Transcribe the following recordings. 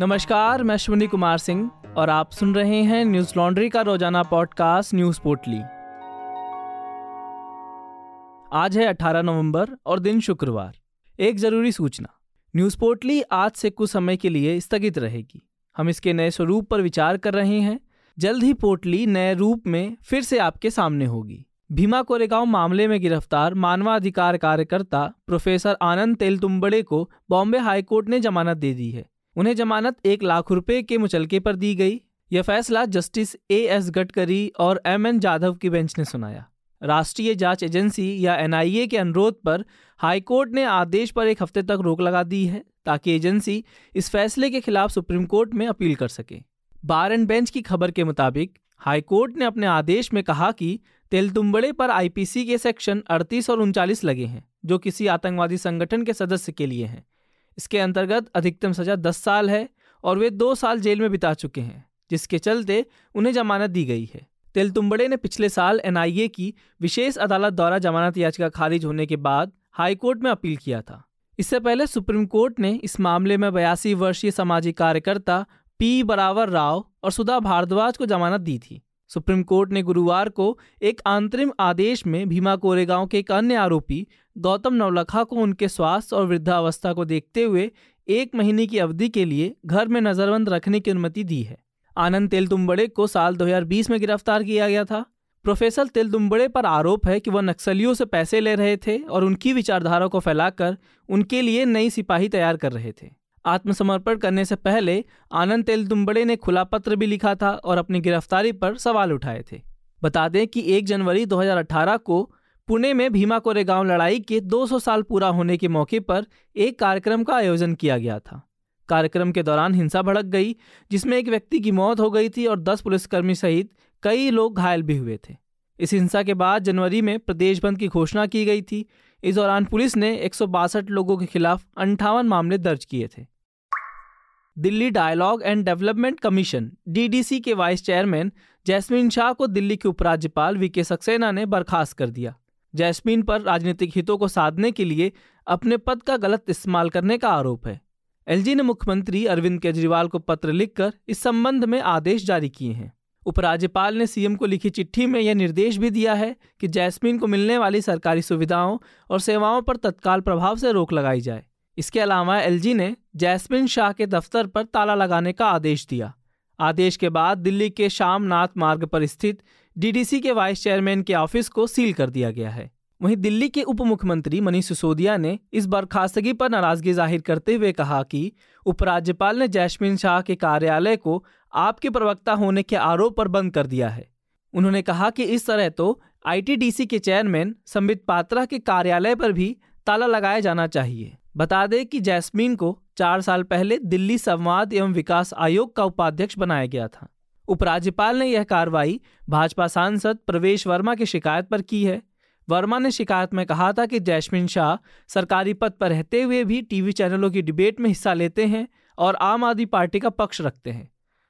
नमस्कार, मैं अश्विनी कुमार सिंह और आप सुन रहे हैं न्यूज़ लॉन्ड्री का रोज़ाना पॉडकास्ट न्यूज़ पोर्टली आज है 18 नवंबर और दिन शुक्रवार। एक ज़रूरी सूचना, न्यूज़ पोर्टली आज से कुछ समय के लिए स्थगित रहेगी। हम इसके नए स्वरूप पर विचार कर रहे हैं। जल्द ही पोर्टली नए रूप में फिर से आपके सामने होगी। भीमा कोरेगांव मामले में गिरफ़्तार मानवाधिकार कार्यकर्ता प्रोफेसर आनंद तेलतुम्बड़े को बॉम्बे हाईकोर्ट ने जमानत दे दी है। उन्हें जमानत एक लाख रुपए के मुचलके पर दी गई। यह फैसला जस्टिस ए एस गडकरी और एम एन जाधव की बेंच ने सुनाया। राष्ट्रीय जाँच एजेंसी या एनआईए के अनुरोध पर हाईकोर्ट ने आदेश पर एक हफ़्ते तक रोक लगा दी है, ताकि एजेंसी इस फैसले के खिलाफ सुप्रीम कोर्ट में अपील कर सके। बार एंड बेंच की खबर के मुताबिक, हाईकोर्ट ने अपने आदेश में कहा कि तेलतुम्बड़े पर आईपीसी के सेक्शन 38 और उनचालीस लगे हैं, जो किसी आतंकवादी संगठन के सदस्य के लिए हैं। इसके अंतर्गत अधिकतम सजा 10 साल है और वे दो साल जेल में बिता चुके हैं, जिसके चलते उन्हें जमानत दी गई है। तेलतुम्बड़े ने पिछले साल एनआईए की विशेष अदालत द्वारा जमानत याचिका खारिज होने के बाद हाईकोर्ट में अपील किया था। इससे पहले सुप्रीम कोर्ट ने इस मामले में बयासी वर्षीय सामाजिक कार्यकर्ता पी बरावर राव और सुधा भारद्वाज को जमानत दी थी। सुप्रीम कोर्ट ने गुरुवार को एक अंतरिम आदेश में भीमा कोरेगांव के एक अन्य आरोपी, गौतम नवलखा को उनके स्वास्थ्य और वृद्धावस्था को देखते हुए एक महीने की अवधि के लिए घर में नजरबंद रखने की अनुमति दी है। आनंद तेलतुम्बड़े को साल 2020 में गिरफ़्तार किया गया था। प्रोफेसर तेलतुम्बड़े पर आरोप है कि वह नक्सलियों से पैसे ले रहे थे और उनकी विचारधारा को फैलाकर उनके लिए नई सिपाही तैयार कर रहे थे। आत्मसमर्पण करने से पहले आनंद तेलतुम्बड़े ने खुला पत्र भी लिखा था और अपनी गिरफ्तारी पर सवाल उठाए थे। बता दें कि 1 जनवरी 2018 को पुणे में भीमा कोरेगांव लड़ाई के 200 साल पूरा होने के मौके पर एक कार्यक्रम का आयोजन किया गया था। कार्यक्रम के दौरान हिंसा भड़क गई, जिसमें एक व्यक्ति की मौत हो गई थी और दस पुलिसकर्मी सहित कई लोग घायल भी हुए थे। इस हिंसा के बाद जनवरी में प्रदेश बंद की घोषणा की गई थी। इस दौरान पुलिस ने एक सौ बासठ लोगों के खिलाफ अंठावन मामले दर्ज किए थे। Delhi dialogue and development commission DDC के वाइस चेयरमैन जैस्मीन शाह को दिल्ली के उपराज्यपाल वी के सक्सेना ने बर्खास्त कर दिया। जैस्मीन पर राजनीतिक हितों को साधने के लिए अपने पद का गलत इस्तेमाल करने का आरोप है। एलजी ने मुख्यमंत्री अरविंद केजरीवाल को पत्र लिखकर इस संबंध में आदेश जारी किए हैं। उपराज्यपाल ने सीएम को लिखी चिट्ठी में यह निर्देश भी दिया है कि जैस्मीन को मिलने वाली सरकारी सुविधाओं और सेवाओं पर तत्काल प्रभाव से रोक लगाई जाए। इसके अलावा एलजी ने जैस्मिन शाह के दफ्तर पर ताला लगाने का आदेश दिया। आदेश के बाद दिल्ली के शामनाथ मार्ग पर स्थित डीडीसी के वाइस चेयरमैन के ऑफ़िस को सील कर दिया गया है। वहीं दिल्ली के उप मुख्यमंत्री मनीष सिसोदिया ने इस बर्खास्तगी पर नाराज़गी ज़ाहिर करते हुए कहा कि उपराज्यपाल ने जैस्मिन शाह के कार्यालय को आपके प्रवक्ता होने के आरोप पर बंद कर दिया है। उन्होंने कहा कि इस तरह तो आईटीडीसी के चेयरमैन संबित पात्रा के कार्यालय पर भी ताला लगाया जाना चाहिए। बता दें कि जैस्मीन को चार साल पहले दिल्ली संवाद एवं विकास आयोग का उपाध्यक्ष बनाया गया था। उपराज्यपाल ने यह कार्रवाई भाजपा सांसद प्रवेश वर्मा की शिकायत पर की है। वर्मा ने शिकायत में कहा था कि जैस्मिन शाह सरकारी पद पर रहते हुए भी टीवी चैनलों की डिबेट में हिस्सा लेते हैं और आम आदमी पार्टी का पक्ष रखते हैं,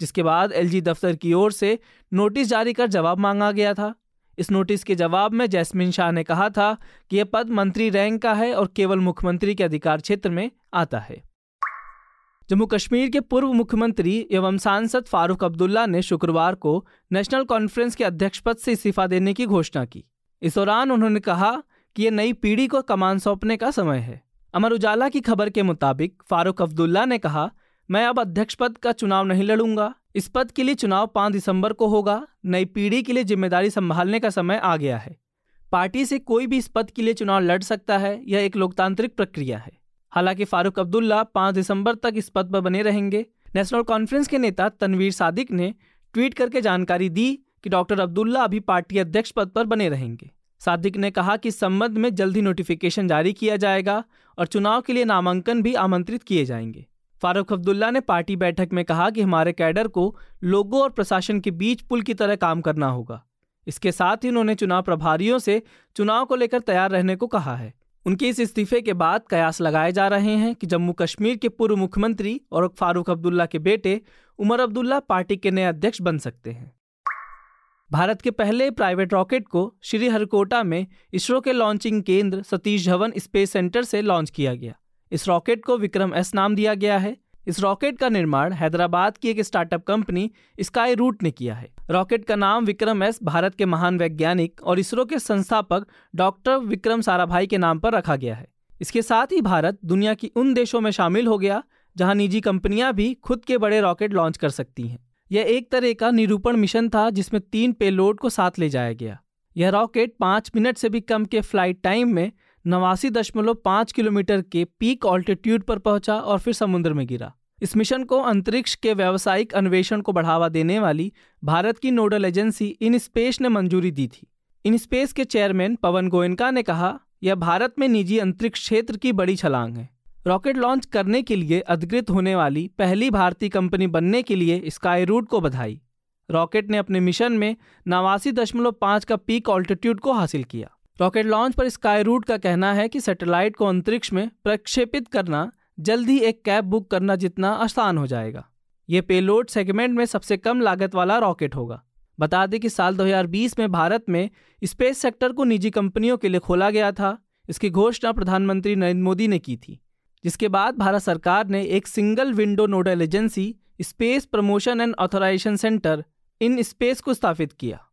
जिसके बाद एलजी दफ्तर की ओर से नोटिस जारी कर जवाब मांगा गया था। इस नोटिस के जवाब में जैस्मिन शाह ने कहा था कि यह पद मंत्री रैंक का है और केवल मुख्यमंत्री के अधिकार क्षेत्र में आता है। जम्मू कश्मीर के पूर्व मुख्यमंत्री एवं सांसद फारूक अब्दुल्ला ने शुक्रवार को नेशनल कॉन्फ्रेंस के अध्यक्ष पद से इस्तीफा देने की घोषणा की। इस दौरान उन्होंने कहा कि यह नई पीढ़ी को कमान सौंपने का समय है। अमर उजाला की खबर के मुताबिक फारूक अब्दुल्ला ने कहा, मैं अब अध्यक्ष पद का चुनाव नहीं लड़ूँगा। इस पद के लिए चुनाव पाँच दिसंबर को होगा, नई पीढ़ी के लिए ज़िम्मेदारी संभालने का समय आ गया है। पार्टी से कोई भी इस पद के लिए चुनाव लड़ सकता है, यह एक लोकतांत्रिक प्रक्रिया है। हालाँकि फारूक अब्दुल्ला पाँच दिसंबर तक इस पद पर बने रहेंगे। नेशनल कॉन्फ्रेंस के नेता तनवीर सादिक ने ट्वीट करके जानकारी दी कि डॉक्टर अब्दुल्ला अभी पार्टी अध्यक्ष पद पर बने रहेंगे। सादिक ने कहा कि इस संबंध में जल्द ही नोटिफिकेशन जारी किया जाएगा और चुनाव के लिए नामांकन भी आमंत्रित किए जाएँगे। फारूक अब्दुल्ला ने पार्टी बैठक में कहा कि हमारे कैडर को लोगों और प्रशासन के बीच पुल की तरह काम करना होगा। इसके साथ ही उन्होंने चुनाव प्रभारियों से चुनाव को लेकर तैयार रहने को कहा है। उनके इस इस्तीफे के बाद कयास लगाए जा रहे हैं कि जम्मू कश्मीर के पूर्व मुख्यमंत्री और फारूक अब्दुल्ला के बेटे उमर अब्दुल्ला पार्टी के नए अध्यक्ष बन सकते हैं। भारत के पहले प्राइवेट रॉकेट को श्रीहरिकोटा में इसरो के लॉन्चिंग केंद्र सतीश धवन स्पेस सेंटर से लॉन्च किया गया। इस रॉकेट को विक्रम एस नाम दिया गया है। इस रॉकेट का निर्माण हैदराबाद की एक स्टार्टअप कंपनी स्काई रूट ने किया है। रॉकेट का नाम विक्रम एस भारत के महान वैज्ञानिक और इसरो के संस्थापक डॉक्टर विक्रम साराभाई के नाम पर रखा गया है। इसके साथ ही भारत दुनिया की उन देशों में शामिल हो गया, जहाँ निजी कंपनियाँ भी खुद के बड़े रॉकेट लॉन्च कर सकती हैं। यह एक तरह का निरूपण मिशन था, जिसमें तीन पेलोड को साथ ले जाया गया। यह रॉकेट पाँच मिनट से भी कम के फ़्लाइट टाइम में नवासी दशमलव पाँच किलोमीटर के पीक ऑल्टीट्यूड पर पहुँचा और फिर समुद्र में गिरा। इस मिशन को अंतरिक्ष के व्यावसायिक अन्वेषण को बढ़ावा देने वाली भारत की नोडल एजेंसी इन स्पेस ने मंजूरी दी थी। इन स्पेस के चेयरमैन पवन गोयनका ने कहा, यह भारत में निजी अंतरिक्ष क्षेत्र की बड़ी छलांग है। रॉकेट लॉन्च करने के लिए अधिकृत होने वाली पहली भारतीय कंपनी बनने के लिए स्काई रूट को बधाई। रॉकेट ने अपने मिशन में नवासी दशमलव पाँच का पीक ऑल्टीट्यूड को हासिल किया। रॉकेट लॉन्च पर स्काई रूट का कहना है कि सैटेलाइट को अंतरिक्ष में प्रक्षेपित करना जल्द ही एक कैब बुक करना जितना आसान हो जाएगा। ये पेलोड सेगमेंट में सबसे कम लागत वाला रॉकेट होगा। बता दें कि साल 2020 में भारत में स्पेस सेक्टर को निजी कंपनियों के लिए खोला गया था। इसकी घोषणा प्रधानमंत्री नरेंद्र मोदी ने की थी। जिसके बाद भारत सरकार ने एक single window nodal agency space promotion and authorisation centre IN SPACe को स्थापित किया।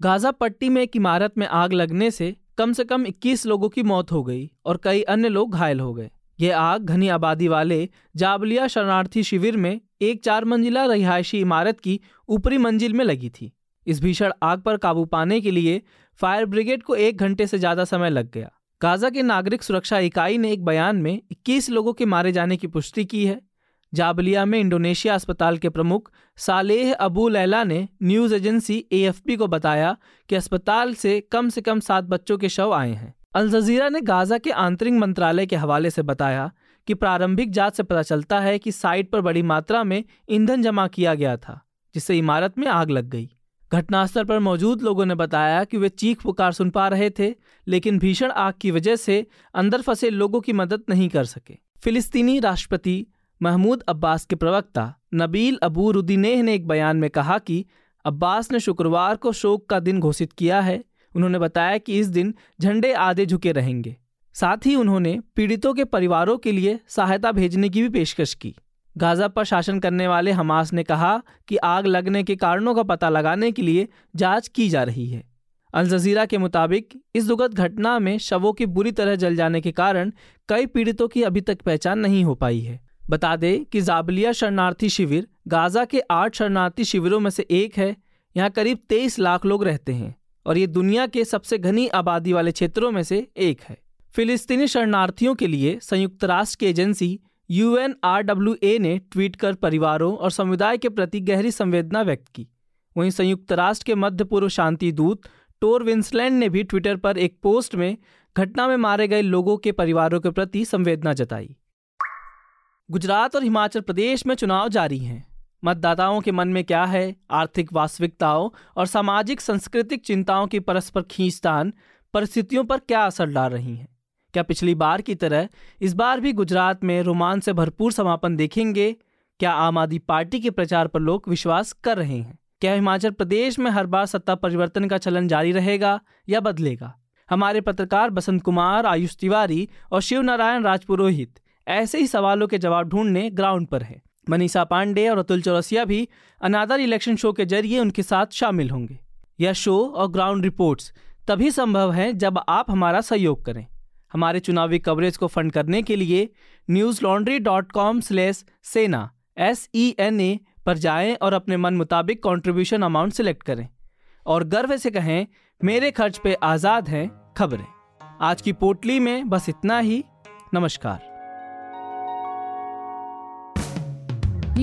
गाजा पट्टी में एक इमारत में आग लगने से कम से कम 21 लोगों की मौत हो गई और कई अन्य लोग घायल हो गए। ये आग घनी आबादी वाले जाबलिया शरणार्थी शिविर में एक चार मंजिला रिहायशी इमारत की ऊपरी मंजिल में लगी थी। इस भीषण आग पर काबू पाने के लिए फायर ब्रिगेड को एक घंटे से ज़्यादा समय लग गया। गाजा के नागरिक सुरक्षा इकाई ने एक बयान में 21 लोगों के मारे जाने की पुष्टि की है। जाबलिया में इंडोनेशिया अस्पताल के प्रमुख सालेह अबू लैला ने न्यूज़ एजेंसी एएफपी को बताया कि अस्पताल से कम से कम सात बच्चों के शव आए हैं। अल जजीरा ने गाजा के आंतरिक मंत्रालय के हवाले से बताया कि प्रारंभिक जाँच से पता चलता है कि साइट पर बड़ी मात्रा में ईंधन जमा किया गया था, जिससे इमारत में आग लग गई। घटनास्थल पर मौजूद लोगों ने बताया कि वे चीख पुकार सुन पा रहे थे, लेकिन भीषण आग की वजह से अंदर फंसे लोगों की मदद नहीं कर सके। फिलिस्तीनी राष्ट्रपति महमूद अब्बास के प्रवक्ता नबील अबू रुदीनेह ने एक बयान में कहा कि अब्बास ने शुक्रवार को शोक का दिन घोषित किया है। उन्होंने बताया कि इस दिन झंडे आधे झुके रहेंगे। साथ ही उन्होंने पीड़ितों के परिवारों के लिए सहायता भेजने की भी पेशकश की। गाजा पर शासन करने वाले हमास ने कहा कि आग लगने के कारणों का पता लगाने के लिए जाँच की जा रही है। अल जजीरा के मुताबिक इस दुखद घटना में शवों के बुरी तरह जल जाने के कारण कई पीड़ितों की अभी तक पहचान नहीं हो पाई है। बता दें कि जाबलिया शरणार्थी शिविर, गाजा के आठ शरणार्थी शिविरों में से एक है। यहाँ करीब तेईस लाख लोग रहते हैं और ये दुनिया के सबसे घनी आबादी वाले क्षेत्रों में से एक है। फिलिस्तीनी शरणार्थियों के लिए संयुक्त राष्ट्र की एजेंसी यू ने ट्वीट कर परिवारों और समुदाय के प्रति गहरी संवेदना व्यक्त की। वहीं संयुक्त राष्ट्र के मध्य पूर्व शांति दूत टोर विंसलैंड ने भी ट्विटर पर एक पोस्ट में घटना में मारे गए लोगों के परिवारों के प्रति संवेदना जताई। गुजरात और हिमाचल प्रदेश में चुनाव जारी हैं। मतदाताओं के मन में क्या है? आर्थिक वास्तविकताओं और सामाजिक, सांस्कृतिक चिंताओं की परस्पर खींचतान परिस्थितियों पर क्या असर डाल रही हैं? क्या पिछली बार की तरह इस बार भी गुजरात में रोमांच से भरपूर समापन देखेंगे? क्या आम आदमी पार्टी के प्रचार पर लोग विश्वास कर रहे हैं? क्या हिमाचल प्रदेश में हर बार सत्ता परिवर्तन का चलन जारी रहेगा या बदलेगा? हमारे पत्रकार बसंत कुमार, आयुष तिवारी और शिव नारायण राजपुरोहित ऐसे ही सवालों के जवाब ढूँढने ग्राउंड पर है। मनीषा पांडे और अतुल चौरसिया भी अनादर इलेक्शन शो के ज़रिए उनके साथ शामिल होंगे। यह शो और ग्राउंड रिपोर्ट्स तभी संभव है जब आप हमारा सहयोग करें। हमारे चुनावी कवरेज को फंड करने के लिए Newslaundry dot com slash Sena S E N A पर जाएँ और अपने मन मुताबिक कंट्रीब्यूशन अमाउंट सिलेक्ट करें। और गर्व से कहें, मेरे खर्च पे आज़ाद हैं खबरें। आज की पोटली में बस इतना ही। नमस्कार।